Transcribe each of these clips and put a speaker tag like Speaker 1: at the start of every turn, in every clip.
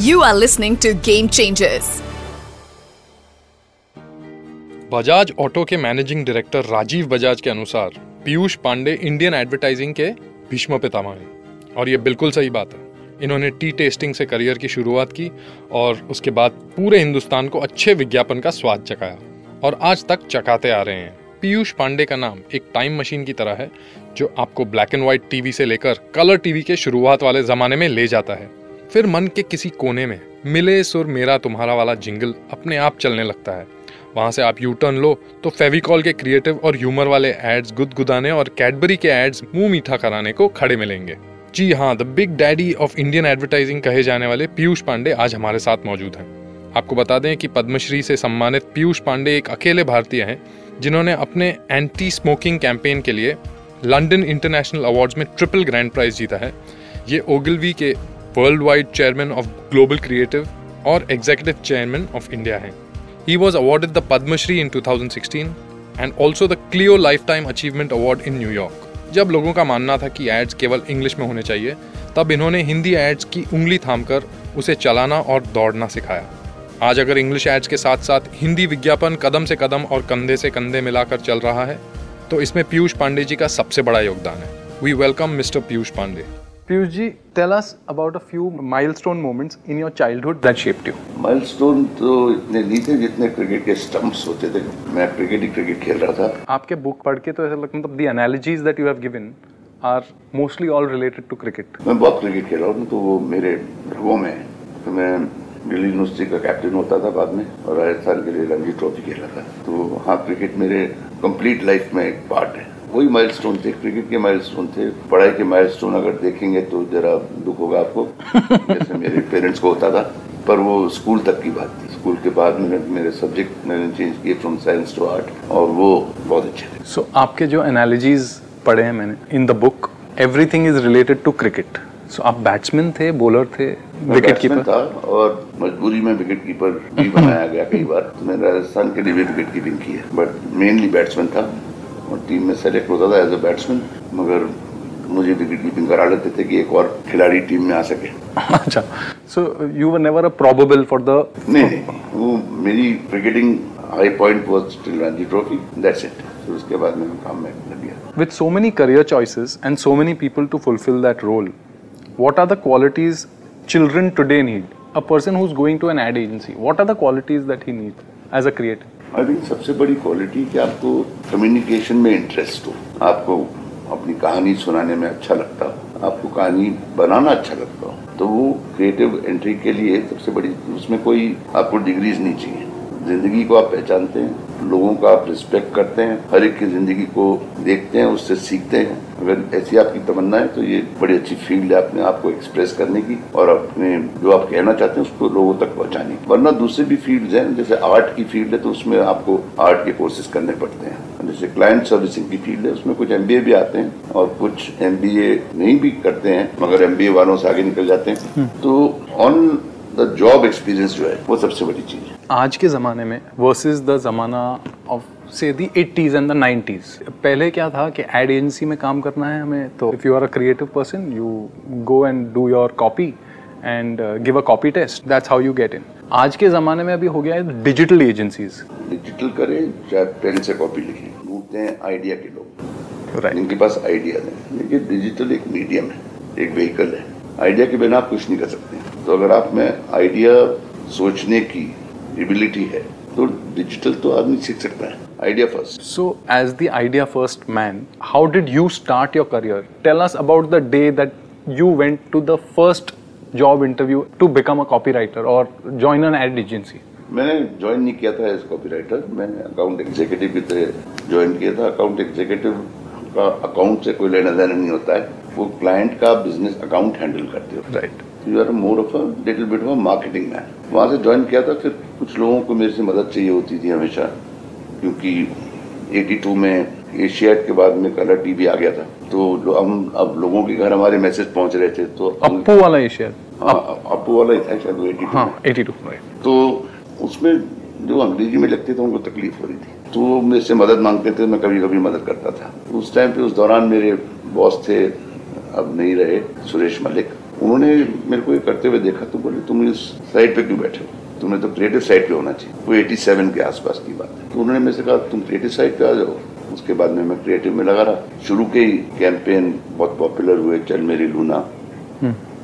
Speaker 1: You are listening to Game Changers.
Speaker 2: Bajaj auto के managing director Rajiv Bajaj के अनुसार Piyush Pandey Indian advertising के भीष्म पितामह हैं। और ये बिल्कुल सही बात है। इन्होंने टी टेस्टिंग से करियर की शुरुआत की और उसके बाद पूरे हिंदुस्तान को अच्छे विज्ञापन का स्वाद चकाया और आज तक चकाते आ रहे हैं। पीयूष पांडे का नाम एक टाइम मशीन की तरह है, जो आपको ब्लैक एंड व्हाइट टीवी से लेकर कलर टीवी के शुरुआत वाले जमाने में ले जाता है। फिर मन के किसी कोने में, मिले सुर मेरा तुम्हारा वाला जिंगल अपने आप चलने लगता है। वहाँ से आप यू टर्न लो तो फेविकॉल के क्रिएटिव और ह्यूमर वाले एड्स गुदगुदाने और कैडबरी के एड्स मुँह मीठा कराने को खड़े मिलेंगे। जी हाँ the big daddy of Indian advertising कहे जाने वाले पीयूष पांडे आज हमारे साथ मौजूद हैं। आपको बता दें कि पद्मश्री से सम्मानित पीयूष पांडे एक अकेले भारतीय हैं, जिन्होंने अपने एंटी स्मोकिंग कैंपेन के लिए लंदन इंटरनेशनल अवार्ड्स में ट्रिपल ग्रैंड प्राइज जीता है। ये ओगिलवी के world wide chairman of global creative और एग्जीक्यूटिव चेयरमैन ऑफ़ इंडिया हैं he was awarded the Padmashri in 2016 and also the Clio life time achievement award in New York जब लोगों का मानना था कि एड्स केवल इंग्लिश में होने चाहिए, तब इन्होंने हिंदी एड्स की उंगली थामकर उसे चलाना और दौड़ना सिखाया। आज अगर इंग्लिश एड्स के साथ साथ हिंदी विज्ञापन कदम से कदम और कंधे से कंधे मिलाकर चल रहा है तो इसमें पीयूष पांडे जी का सबसे बड़ा योगदान है। We welcome mister Piyush Pandey.
Speaker 3: Piyush ji, tell us about a few milestone moments in your childhood that shaped you.
Speaker 4: Milestone तो इतने नहीं थे जितने क्रिकेट के स्टंप्स होते थे। मैं क्रिकेट ही क्रिकेट खेल रहा था।
Speaker 3: आपके बुक पढ़ के तो ऐसा लगता मतलब the analogies that you have given are mostly all related to cricket.
Speaker 4: मैं बहुत क्रिकेट खेला हूँ तो वो मेरे रगों में तो मैं दिल्ली यूनिवर्सिटी का कैप्टन होता था बाद में और राजस्थान के लिए रणजी ट्रॉफी खेला था। तो हाँ क्रिकेट मेरे कंप्लीट लाइफ में एक पार्ट है। वही माइलस्टोन थे क्रिकेट के माइलस्टोन थे पढ़ाई के माइलस्टोन अगर देखेंगे तो जरा दुख होगा आपको जैसे मेरे पेरेंट्स को होता था पर वो स्कूल तक की बात थी स्कूल के बाद मैंने मेरे सब्जेक्ट मैंने चेंज किए फ्रॉम साइंस टू आर्ट और वो बहुत अच्छे थे सो
Speaker 3: So आपके जो analogies पढ़े हैं मैंने in the book, everything is related to cricket. So आप बैट्समैन थे, बॉलर थे, विकेट कीपर.
Speaker 4: था और मजबूरी में विकेट कीपर भी बनाया गया कई बार तो मैंने राजस्थान के लिए भी विकेट कीपिंग की है बट मेनली बैट्समैन था टीम में सेलेक्ट होता था एज ए बैट्समैन मगर मुझे विकेट कीपिंग करा लेते थे कि एक और खिलाड़ी टीम में आ सके।
Speaker 3: अच्छा so you were never a probable for the
Speaker 4: नहीं वो मेरी cricketing high point was still Ranji trophy that's it तो उसके बाद मैंने काम में लग गया
Speaker 3: with so many career choices and so many people to fulfil that role what are the qualities children today need a person who is going to an ad agency what are the qualities that he need as a creator
Speaker 4: I think सबसे बड़ी quality कि आपको communication में interest हो। आपको अपनी कहानी सुनाने में अच्छा लगता हो। आपको कहानी बनाना अच्छा लगता हो। तो वो क्रिएटिव एंट्री के लिए सबसे बड़ी, उसमें कोई आपको डिग्रीज नहीं चाहिए। ज़िंदगी को आप पहचानते हैं, लोगों का आप रिस्पेक्ट करते हैं, हर एक की ज़िंदगी को देखते हैं, उससे सीखते हैं। अगर ऐसी आपकी तमन्ना है तो ये बड़ी अच्छी फ़ील्ड है अपने आप को एक्सप्रेस करने की और अपने जो आप कहना चाहते हैं उसको लोगों तक पहुँचाने की। वरना दूसरी भी फ़ील्ड हैं जैसे आर्ट की फ़ील्ड है तो उसमें आपको आर्ट के कोर्सेज करने पड़ते हैं। जैसे क्लाइंट सर्विसिंग की फ़ील्ड है उसमें कुछ एमबीए भी आते हैं और कुछ एमबीए नहीं भी करते हैं मगर एमबीए वालों से आगे निकल जाते हैं। तो ऑन द जॉब एक्सपीरियंस जो है वो सबसे बड़ी चीज़ है।
Speaker 3: आज के ज़माने में वर्सेस द ज़माना ऑफ़ से the eighties and the nineties पहले क्या था कि एड एजेंसी में काम करना है हमें तो if you are a creative person you go and do your copy and give a copy test that's how you get in आज के ज़माने में अभी हो गया है डिजिटल एजेंसीज
Speaker 4: डिजिटल करें चाहे पेन से कॉपी लिखें। ढूंढते हैं आइडिया के लोग।
Speaker 3: Right.
Speaker 4: इनके पास आइडियाज़ हैं। देखिए डिजिटल एक मीडियम है एक व्हीकल है। आइडिया के बिना आप कुछ नहीं कर सकते। तो अगर आप में आइडिया सोचने की एबिलिटी है तो डिजिटल तो आदमी सीख सकता है। Idea first
Speaker 3: So, as the idea first man, how did you start your career? Tell us about the day that you went to the first job interview to become a copywriter or join an ad agency.
Speaker 4: मैंने join नहीं किया था as copywriter मैंने account executive की तरह join किया था। Account executive का अकाउंट से कोई लेना देना नहीं होता है। वो क्लाइंट का बिज़नेस अकाउंट हैंडल करते हो।
Speaker 3: Right.
Speaker 4: You are more of a little bit of a marketing man वहाँ से ज्वाइन किया था फिर कुछ लोगों को मेरे से मदद चाहिए होती थी हमेशा क्योंकि 82 में एशियाड के बाद में कलर टीवी आ गया था। तो हम अब लोगों के घर हमारे मैसेज पहुँच रहे थे तो
Speaker 3: Appu वाला ये शेयर
Speaker 4: हाँ, अप्पू वाला था शायद वो 82
Speaker 3: हाँ। 82 राइट
Speaker 4: तो उसमें जो अंग्रेज़ी में लिखते थे उनको तकलीफ़ हो रही थी। तो वो मेरे से मदद मांगते थे मैं कभी कभी मदद करता था। उस टाइम पे उस दौरान मेरे बॉस थे अब नहीं रहे सुरेश मलिक। उन्होंने मेरे को ये करते हुए देखा तो बोले तुम इस साइड पे क्यों बैठे हो? तुम्हें तो क्रिएटिव साइड पे होना चाहिए। वो 87 के आसपास की बात है। तो उन्होंने मेरे से कहा तुम क्रिएटिव साइड पे आ जाओ। उसके बाद में मैं क्रिएटिव में लगा रहा। शुरू के ही कैंपेन बहुत पॉपुलर हुए चल मेरी लूना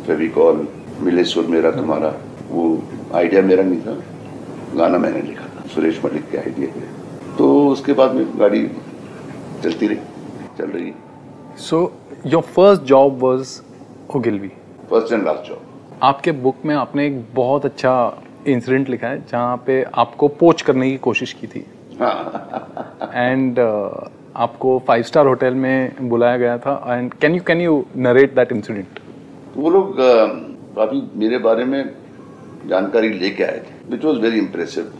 Speaker 4: फेविकॉल मिले सुर मेरा तुम्हारा। वो आइडिया मेरा नहीं था गाना मैंने लिखा था सुरेश मलिक के आइडिया पे। तो उसके बाद में गाड़ी चलती रही चल रही।
Speaker 3: So your first job was Ogilvy
Speaker 4: first and last job
Speaker 3: आपके बुक में आपने एक बहुत अच्छा इंसिडेंट लिखा है जहाँ पे आपको पोच करने की कोशिश की थी। एंड uh, आपको फाइव स्टार होटल में बुलाया गया था। And can you can you narrate that incident
Speaker 4: वो लोग काफ़ी मेरे बारे में जानकारी लेके आए थे which was very impressive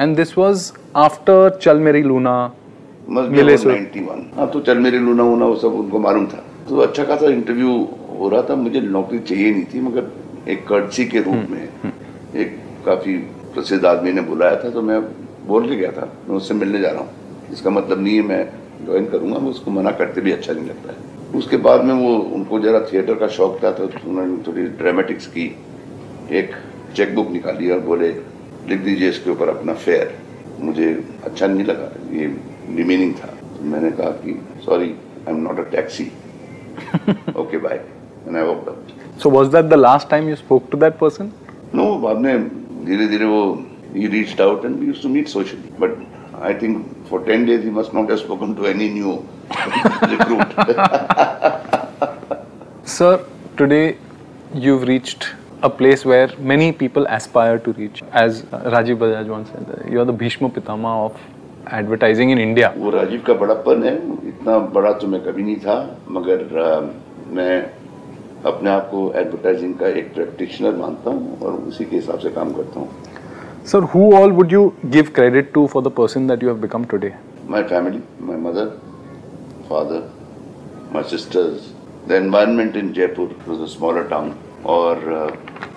Speaker 3: and this was after चल मेरी लूना
Speaker 4: नाइन्टी वन हाँ तो चल मेरे लूना वूना वो सब उनको मालूम था। तो अच्छा खासा इंटरव्यू हो रहा था मुझे नौकरी चाहिए नहीं थी मगर एक कर्टसी के रूप में एक काफ़ी प्रसिद्ध आदमी ने बुलाया था तो मैं बोल के गया था मैं उससे मिलने जा रहा हूँ। इसका मतलब नहीं है मैं ज्वाइन करूँगा मैं उसको मना करते भी अच्छा नहीं लगता है। उसके बाद में वो उनको जरा थिएटर का शौक था तो उन्होंने थोड़ी ड्रामेटिक्स की। एक चेकबुक निकाली और बोले लिख दीजिए इसके ऊपर अपना फेयर मुझे अच्छा नहीं लगा ये रिमेनिंग था। तो मैंने कहा कि sorry I am not a taxi okay bye and I walk
Speaker 3: so was that the last time you spoke to that person
Speaker 4: no बाद में धीरे धीरे वो ही reach out and we use to meet socially but I think for ten days he must not spoken to any new recruit
Speaker 3: sir today you reached a place where many people aspire to reach as rajiv bajaj once said you are the bhishma pitama of advertising in India
Speaker 4: वो राजीव का बड़प्पन है इतना बड़ा तो मैं कभी नहीं था मगर आ, मैं अपने आप को एडवर्टाइजिंग का एक प्रैक्टिशनर मानता हूँ और उसी के हिसाब से काम करता हूँ।
Speaker 3: Sir who all would you give credit to for the person that you have become today
Speaker 4: my family my mother father my sisters the environment in Jaipur was a smaller town और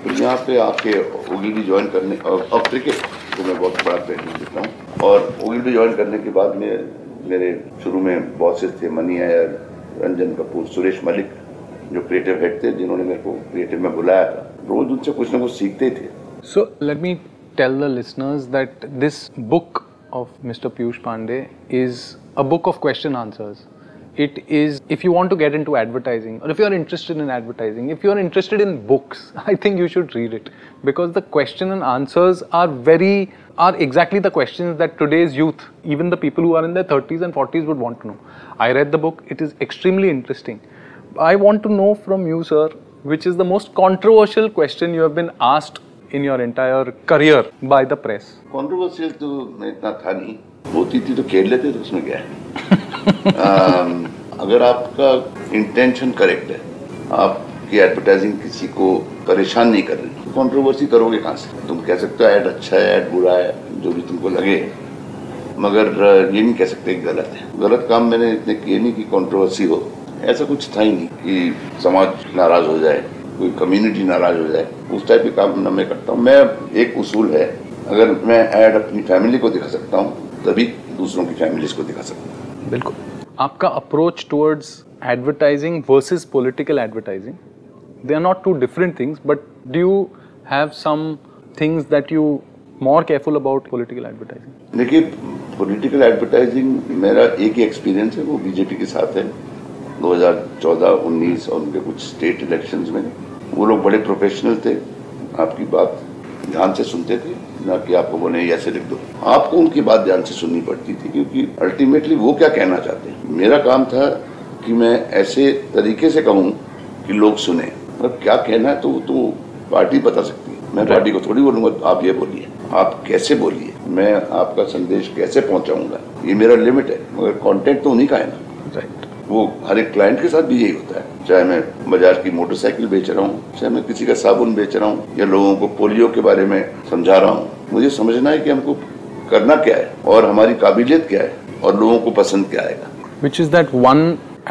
Speaker 4: दुनिया पे आके ओगीडी join करने ऑफ़ cricket को मैं बहुत बड़ा क्रेडिट देता हूँ और ओगिलडी ज्वाइन करने के बाद में मेरे शुरू में बॉसेस थे मनी आयर रंजन कपूर, सुरेश मलिक, जो क्रिएटिव हेड थे, जिन्होंने मेरे को क्रिएटिव में बुलाया था रोज उनसे कुछ ना कुछ सीखते थे
Speaker 3: so let me tell the listeners that this book of Mr. Piyush Pandey is a book of question answers. It is, if you want to get into advertising, or if you are interested in advertising, if you are interested in books, I think you should read it because the question and answers are very, are exactly the questions that today's youth, even the people who are in their 30s and 40s, would want to know. I read the book, it is extremely interesting. I want to know from you, sir, which is the most controversial question you have been asked in your entire career by the press.
Speaker 4: Controversial तो मैं इतना था नहीं होती थी तो खेल लेते तो उसमें क्या है अम, अगर आपका इंटेंशन करेक्ट है, आपकी एडवर्टाइजिंग किसी को परेशान नहीं कर रही तो कंट्रोवर्सी करोगे कहाँ से? तुम कह सकते हो ऐड अच्छा है ऐड बुरा है, जो भी तुमको लगे। मगर ये नहीं कह सकते कि गलत है। गलत काम मैंने इतने किए नहीं कि कंट्रोवर्सी हो। ऐसा कुछ था ही नहीं कि समाज नाराज़ हो जाए, कोई कम्युनिटी नाराज़ हो जाए। उस टाइप के काम ना मैं करता हूँ। मैं एक उसूल है। अगर मैं ऐड अपनी फैमिली को दिखा सकता हूँ, तभी दूसरों की फैमिलीज़ को दिखा सकता हूँ।
Speaker 3: बिल्कुल। आपका approach towards advertising versus political advertising they are not two different things but do you have some things that you more careful about political advertising
Speaker 4: देखिए पॉलिटिकल एडवर्टाइजिंग मेरा एक ही एक्सपीरियंस है, वो बीजेपी के साथ है। 2014 19 और उनके कुछ स्टेट इलेक्शंस में। वो लोग बड़े प्रोफेशनल थे, आपकी बात ध्यान से सुनते थे। ना कि आपको बोले "ये ऐसे लिख दो। आपको उनकी बात ध्यान से सुननी पड़ती थी, क्योंकि अल्टीमेटली वो क्या कहना चाहते हैं? मेरा काम था कि मैं ऐसे तरीके से कहूँ कि लोग सुने। मतलब क्या कहना है तो तो पार्टी बता सकती है। मैं पार्टी को थोड़ी बोलूँगा आप ये बोलिए। आप कैसे बोलिए? मैं आपका संदेश कैसे पहुंचाऊँगा? ये मेरा लिमिट है, मगर कंटेंट तो उन्हीं का है ना। वो हर एक क्लाइंट के साथ भी यही होता है। चाहे मैं बाज़ार की मोटरसाइकिल बेच रहा हूँ चाहे मैं किसी का साबुन बेच रहा हूँ या लोगों को पोलियो के बारे में समझा रहा हूँ मुझे समझना है कि हमको करना क्या है और हमारी काबिलियत क्या है और लोगों को पसंद क्या आएगा।
Speaker 3: Which is that one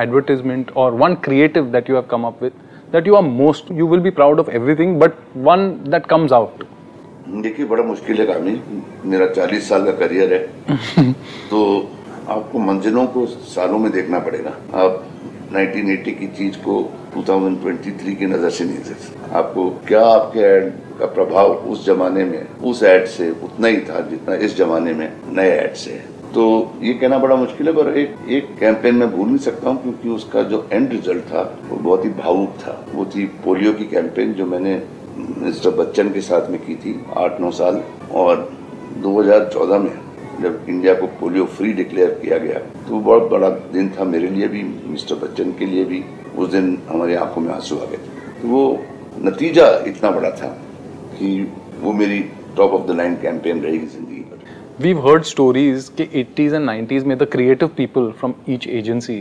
Speaker 3: advertisement or one creative that you have come up with that you are most you will be proud of everything but one that comes out.
Speaker 4: देखिए बड़ा मुश्किल है काम मेरा चालीस साल का करियर है। तो आपको मंजिलों को सालों में देखना पड़ेगा। आप 1980 की चीज़ को 2023 की नज़र से नहीं देख सकते। आपको क्या आपके एड का प्रभाव उस जमाने में, उस एड से उतना ही था जितना इस जमाने में नए एड से है। तो ये कहना बड़ा मुश्किल है, पर एक एक कैंपेन में भूल नहीं सकता हूँ, क्योंकि उसका जो एंड रिज़ल्ट था, वो बहुत ही भावुक था। वो थी पोलियो की कैंपेन जो मैंने मिस्टर बच्चन के साथ में की थी, आठ नौ साल, और 2014 में। जब इंडिया को पोलियो फ्री डिक्लेयर किया गया तो वो बहुत बड़ा दिन था मेरे लिए भी, मिस्टर बच्चन के लिए भी। उस दिन हमारी आँखों में आँसू आ गए। तो वो नतीजा इतना बड़ा था कि वो मेरी top of the line campaign रहेगी ज़िंदगी
Speaker 3: We've heard stories कि 80s and 90s में the creative people from each agency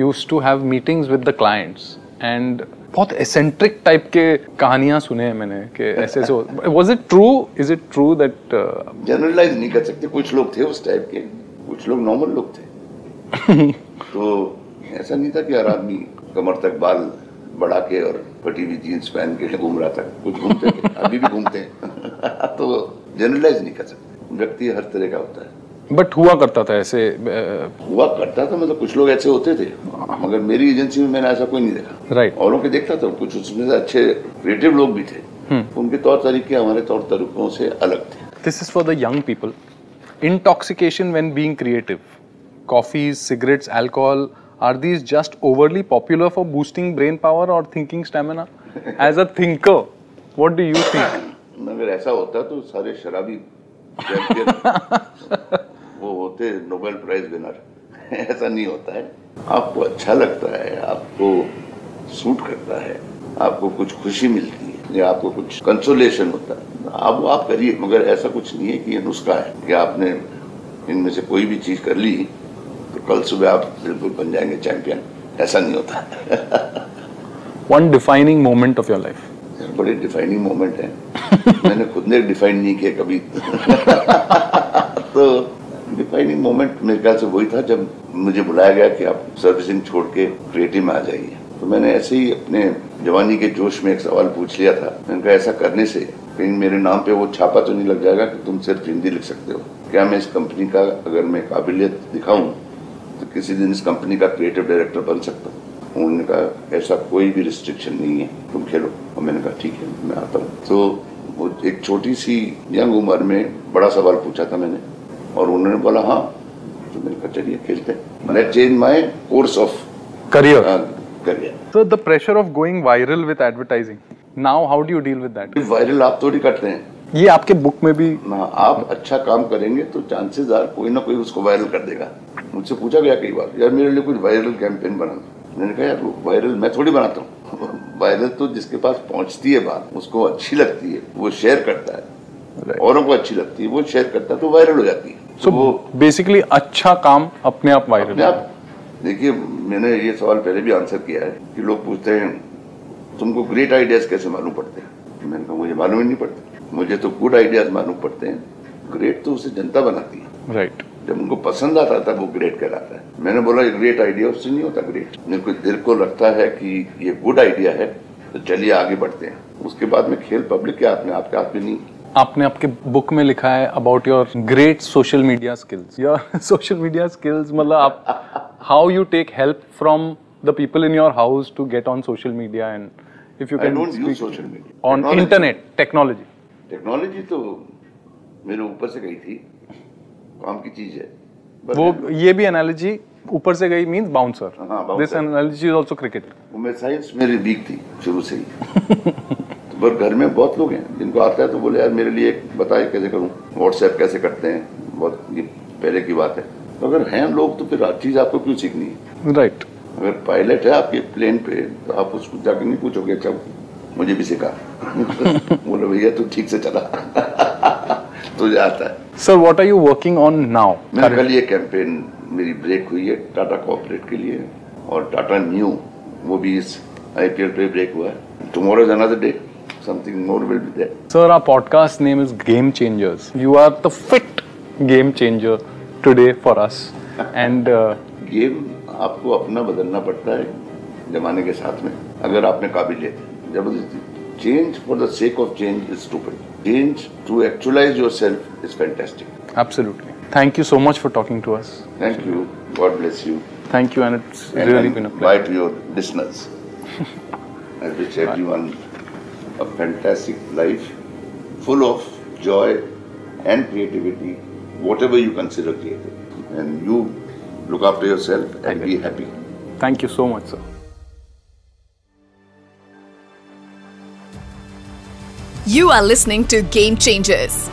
Speaker 3: used to have meetings with the clients and बहुत eccentric type के कहानियाँ सुने हैं मैंने कि ऐसे ऐसे it true? Is it true that uh,
Speaker 4: generalise नहीं कर सकते। कुछ लोग थे उस टाइप के। कुछ लोग नॉर्मल लोग थे। तो ऐसा नहीं था कि हर आदमी कमर तक बाल बढ़ा के और फटी हुई जीन्स पहन के घूम रहा था। कुछ घूमते अभी भी घूमते हैं। तो जनरलाइज नहीं कर सकते। व्यक्ति हर तरह का होता है।
Speaker 3: बट हुआ करता था ऐसे
Speaker 4: हुआ करता था मतलब कुछ लोग ऐसे होते थे। मगर मेरी एजेंसी में मैंने ऐसा कोई नहीं देखा।
Speaker 3: Right
Speaker 4: right. के देखता था कुछ उसमें अच्छे क्रिएटिव लोग भी थे। उनके तौर तरीके हमारे तौर तरीकों से अलग थे।
Speaker 3: This is for the young people intoxication when being creative coffee cigarettes alcohol are these just overly popular for boosting brain power और thinking stamina as a thinker what do you think
Speaker 4: अगर ऐसा होता तो सारे शराबी होते Nobel prize winner ऐसा नहीं होता है। आपको अच्छा लगता है आपको सूट करता है आपको कुछ खुशी मिलती है या आपको कुछ कंसोलेशन होता है। आप वो आप करिए मगर ऐसा कुछ नहीं है कि ये नुस्खा है कि आपने इनमें से कोई भी चीज़ कर ली तो कल सुबह आप बिल्कुल बन जाएँगे चैंपियन ऐसा नहीं होता।
Speaker 3: One defining moment of your life.
Speaker 4: बड़े डिफाइनिंग मोमेंट है। मैंने खुद ने डिफाइन नहीं किया कभी। तो डिफाइनिंग मोमेंट मेरे ख्याल से वही था जब मुझे बुलाया गया कि आप सर्विसिंग छोड़ के क्रिएटिव में आ जाइए। तो मैंने ऐसे ही अपने जवानी के जोश में एक सवाल पूछ लिया था। मैंने कहा, ऐसा करने से कहीं मेरे नाम पे वो छापा तो नहीं लग जाएगा कि तुम सिर्फ़ हिंदी लिख सकते हो? क्या मैं इस कंपनी का अगर मैं काबिलियत दिखाऊँ तो किसी दिन इस कंपनी का क्रिएटिव डायरेक्टर बन सकता हूँ? उन्होंने कहा, ऐसा कोई भी रिस्ट्रिक्शन नहीं है, तुम खेलो। और मैंने कहा, ठीक है, मैं आता हूँ। तो वो एक छोटी सी यंग उम्र में बड़ा सवाल पूछा था मैंने। और उन्होंने बोला हाँ तो मैंने कहा चलिए खेलते let change my course of.
Speaker 3: Career So the pressure of going viral with advertising. Now, how do you deal with that?
Speaker 4: Viral आप थोड़ी करते हैं
Speaker 3: ये आपके बुक में भी
Speaker 4: ना आप अच्छा काम करेंगे तो चांसेस आर कोई ना कोई उसको वायरल कर देगा मुझसे पूछा गया कई बार यार मेरे लिए कुछ वायरल कैंपेन बना दो। मैंने कहा यार वायरल मैं थोड़ी बनाता हूँ वायरल तो जिसके पास पहुँचती है बात उसको अच्छी लगती है वो शेयर करता है. औरों को अच्छी लगती है वो शेयर करता है तो वायरल हो जाती है
Speaker 3: so
Speaker 4: तो वो
Speaker 3: basically अच्छा काम अपने आप
Speaker 4: अपने आप देखिए मैंने ये सवाल पहले भी आंसर किया है कि लोग पूछते हैं तुमको ग्रेट आइडियाज़ कैसे मालूम पड़ते हैं? मैंने कहा मुझे मालूम ही नहीं पड़ते। मुझे तो गुड आइडियाज़ मालूम पड़ते हैं। ग्रेट तो उसे जनता बनाती है।
Speaker 3: Right Right.
Speaker 4: जब उनको पसंद आता था वो ग्रेट कहलाता है। मैंने बोला ये ग्रेट आइडिया उससे नहीं होता ग्रेट मेरे को दिल को लगता है कि ये गुड आइडिया है तो चलिए आगे बढ़ते हैं। उसके बाद में खेल पब्लिक के हाथ में आपके हाथ में नहीं।
Speaker 3: आपने आपके बुक में लिखा है about your great social media skills your social media skills मतलब आप how you take help from the people in your house to get on social media and
Speaker 4: if
Speaker 3: you
Speaker 4: can use social media
Speaker 3: on internet technology
Speaker 4: technology तो मेरे ऊपर से गई थी काम की चीज़ है
Speaker 3: वो ये भी एनालॉजी ऊपर से गई
Speaker 4: means bouncer
Speaker 3: this analogy is also cricket
Speaker 4: वो मेरे साइंस मेरी वीक थी शुरू से ही। पर घर में बहुत लोग हैं जिनको आता है तो बोले यार मेरे लिए एक बताए कैसे करूँ? व्हाट्सएप कैसे करते हैं? बहुत ये पहले की बात है। तो अगर हैं लोग तो फिर हर चीज़ आपको क्यों सीखनी है?
Speaker 3: Right right.
Speaker 4: अगर पायलट है आपके प्लेन पे तो आप उसको जाके नहीं पूछोगे अच्छा मुझे भी सिखा। बोले भैया तू ठीक से चला। तुझे आता है।
Speaker 3: Sir what are you working on now
Speaker 4: मैंने कल ये कैंपेन मेरी ब्रेक हुई है टाटा कॉर्पोरेट के लिए और टाटा न्यू वो भी इस आईपीएल पे ब्रेक हुआ है। Tomorrow is another day Something more will be there
Speaker 3: Sir, our podcast name is Game Changers. You are the fit game changer today for us. And uh,
Speaker 4: game आपको अपना बदलना पड़ता है जमाने के साथ में अगर आपने काबिलियत है। जबरदस्ती change for the sake of change is stupid change to actualise yourself is fantastic
Speaker 3: absolutely. Thank you so much for talking to us.
Speaker 4: Thank you God bless you
Speaker 3: Thank you, and it's
Speaker 4: and,
Speaker 3: really
Speaker 4: and
Speaker 3: been a
Speaker 4: bye
Speaker 3: pleasure.
Speaker 4: to your listeners. I wish everyone a fantastic life, full of joy and creativity, whatever you consider creative. And you look after yourself and be happy.
Speaker 3: Thank you so much, sir.
Speaker 1: You are listening to Game Changers.